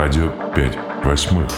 Радио 5 восьмых.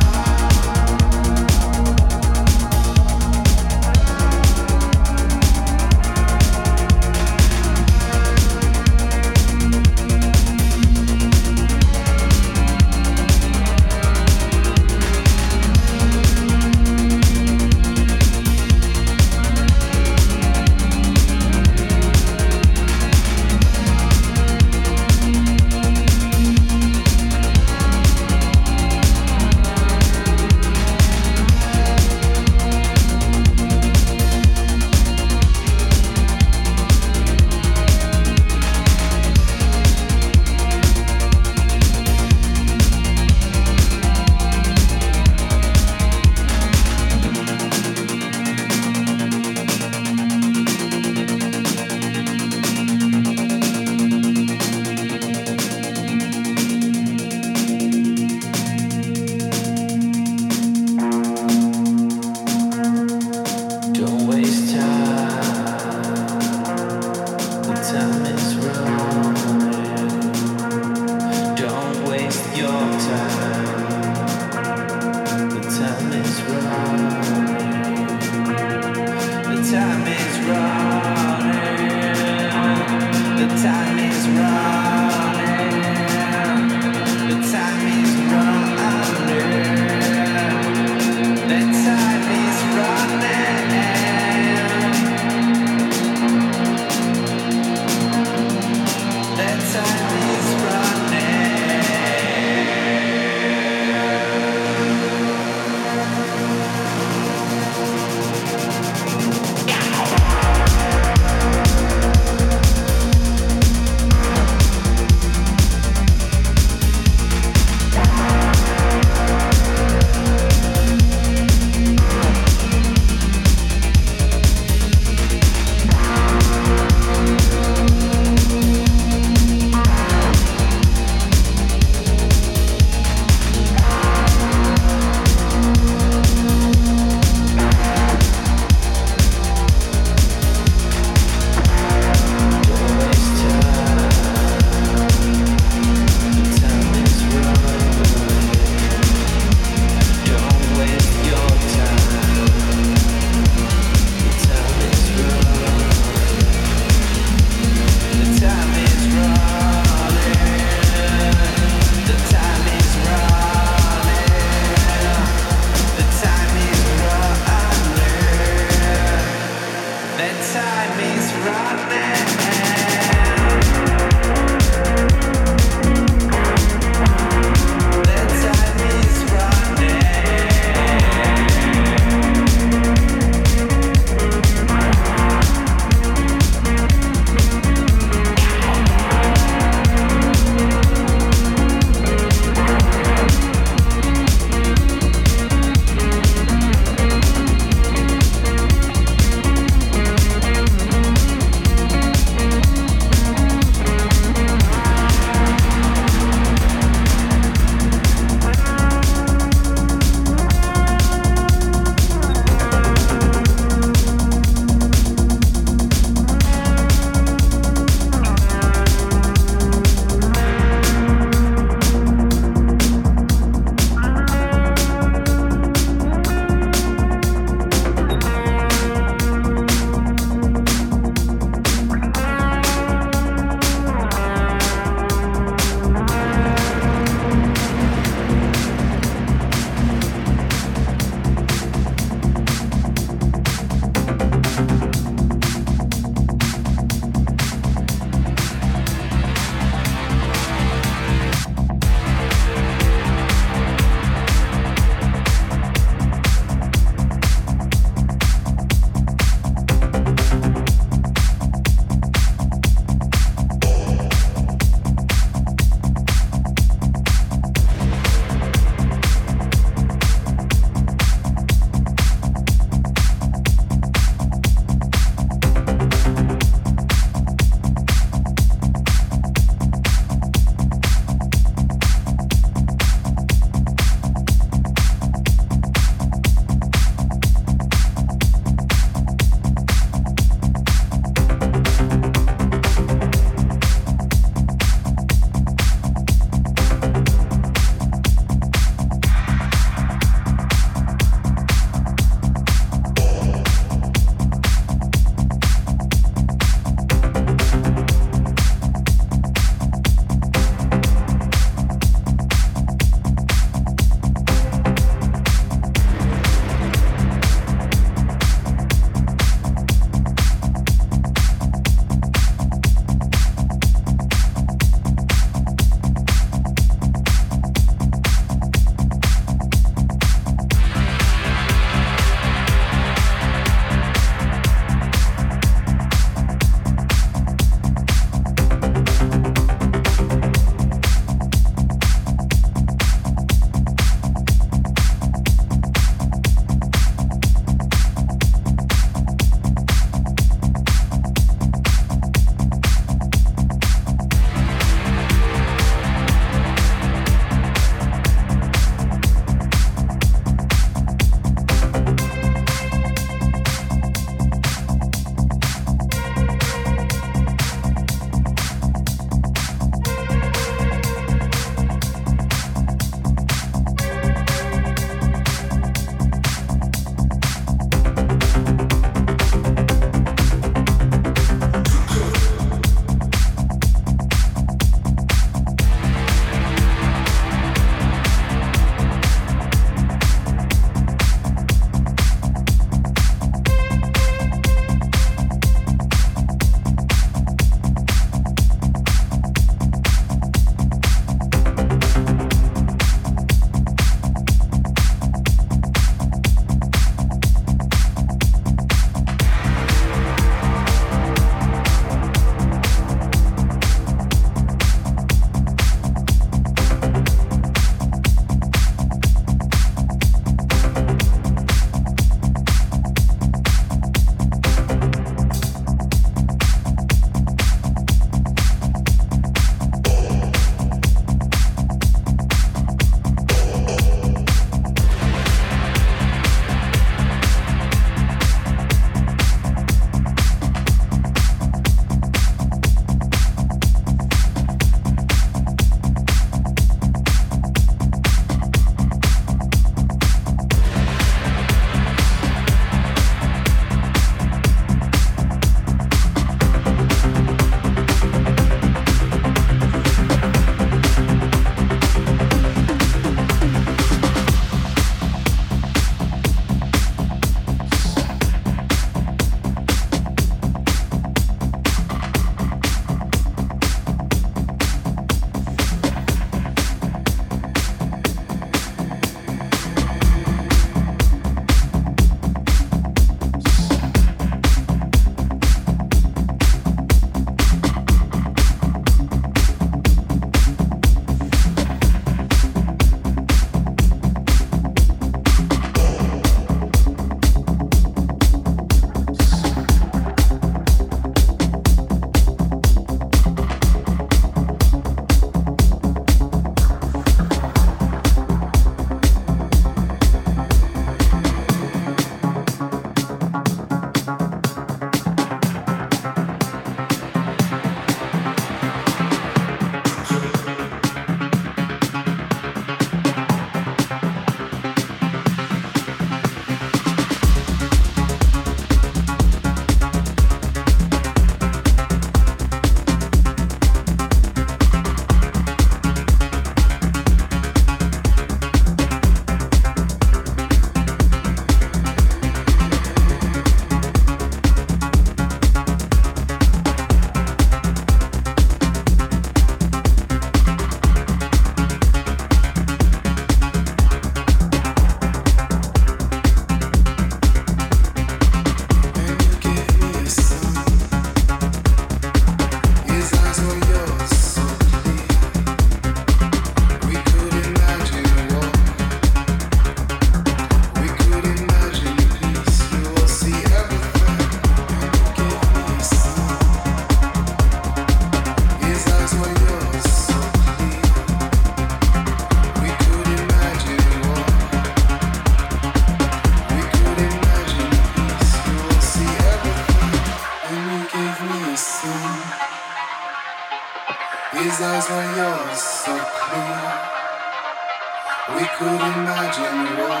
Could imagine war.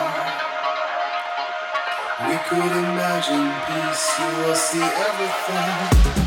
We could imagine peace. You will see everything.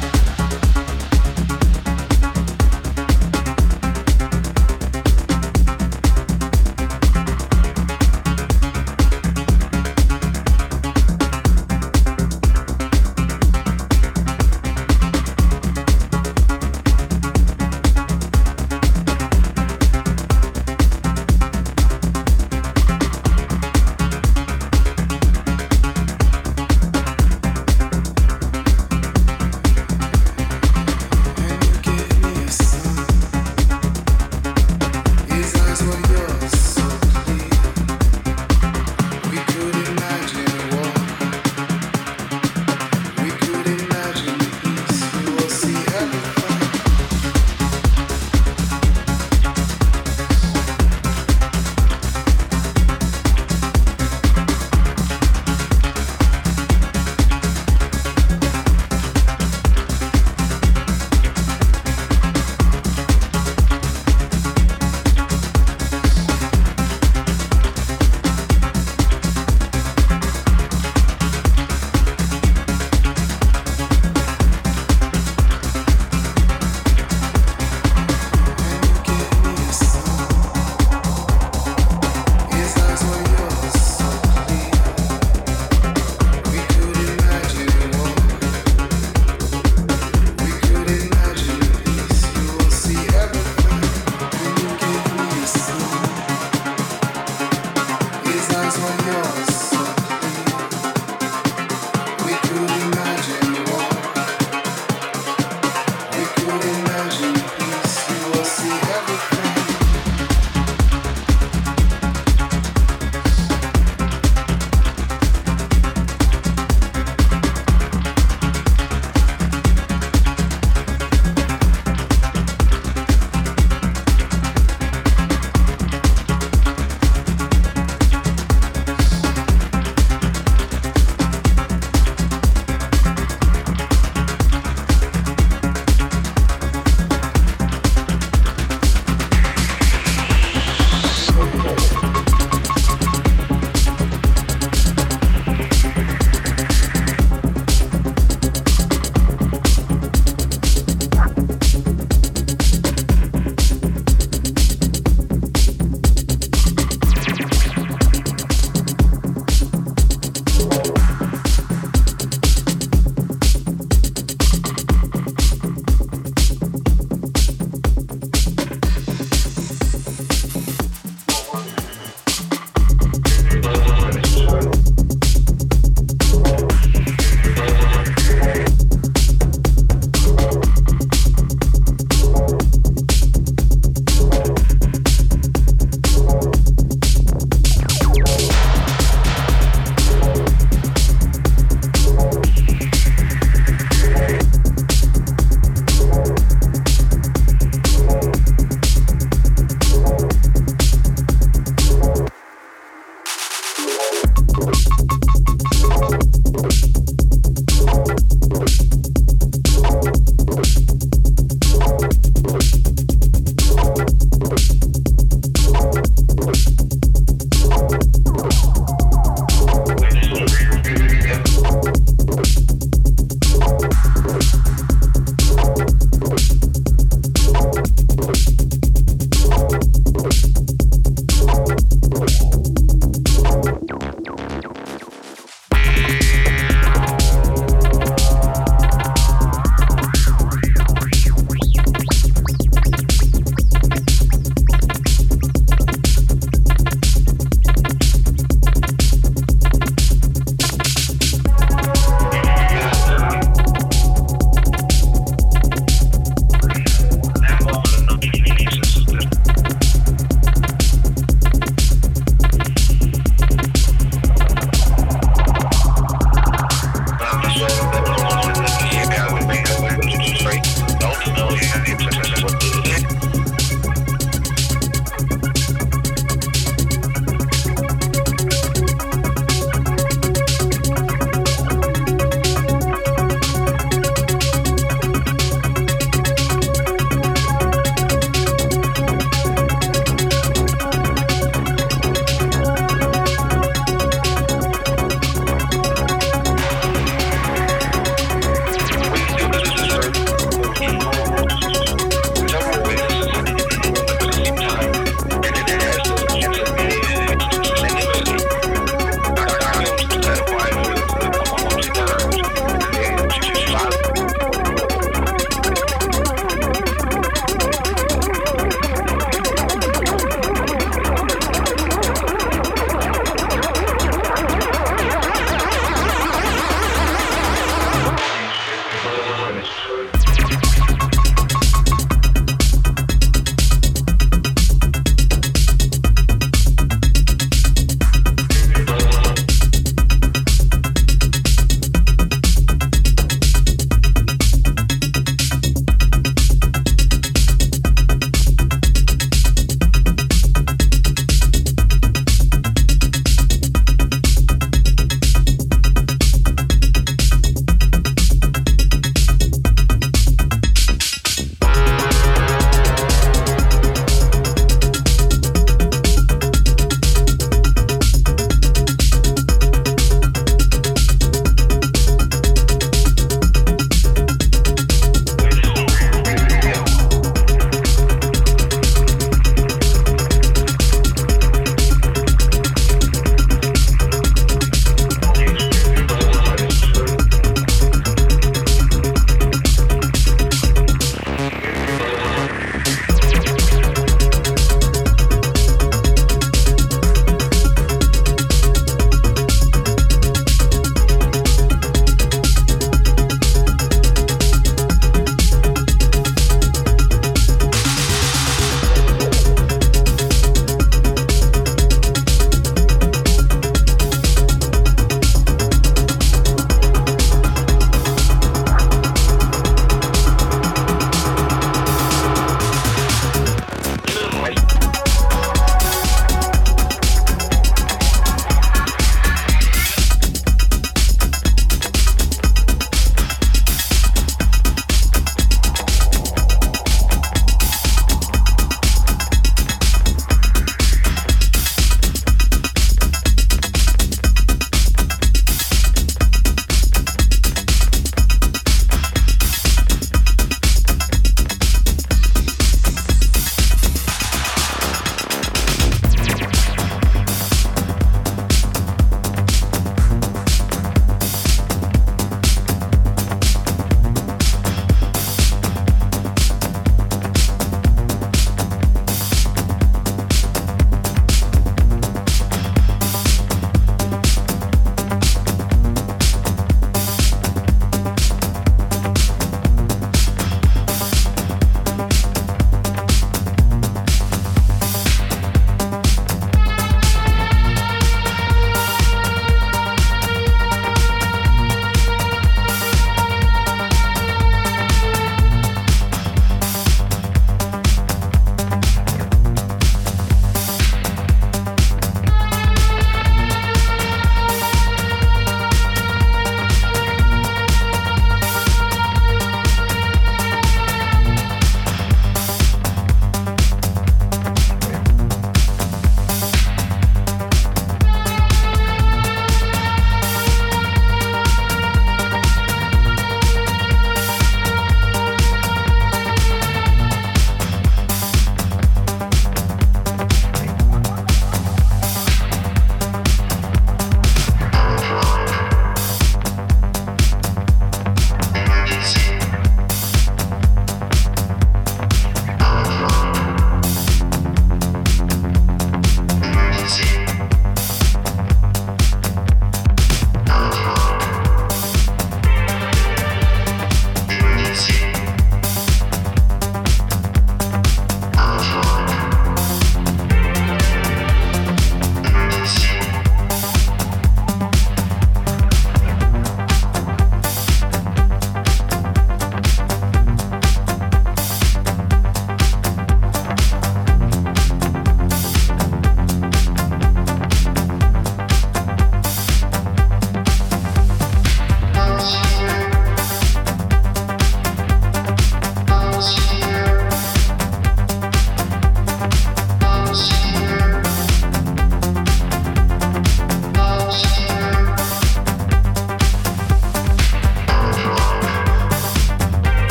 Deus.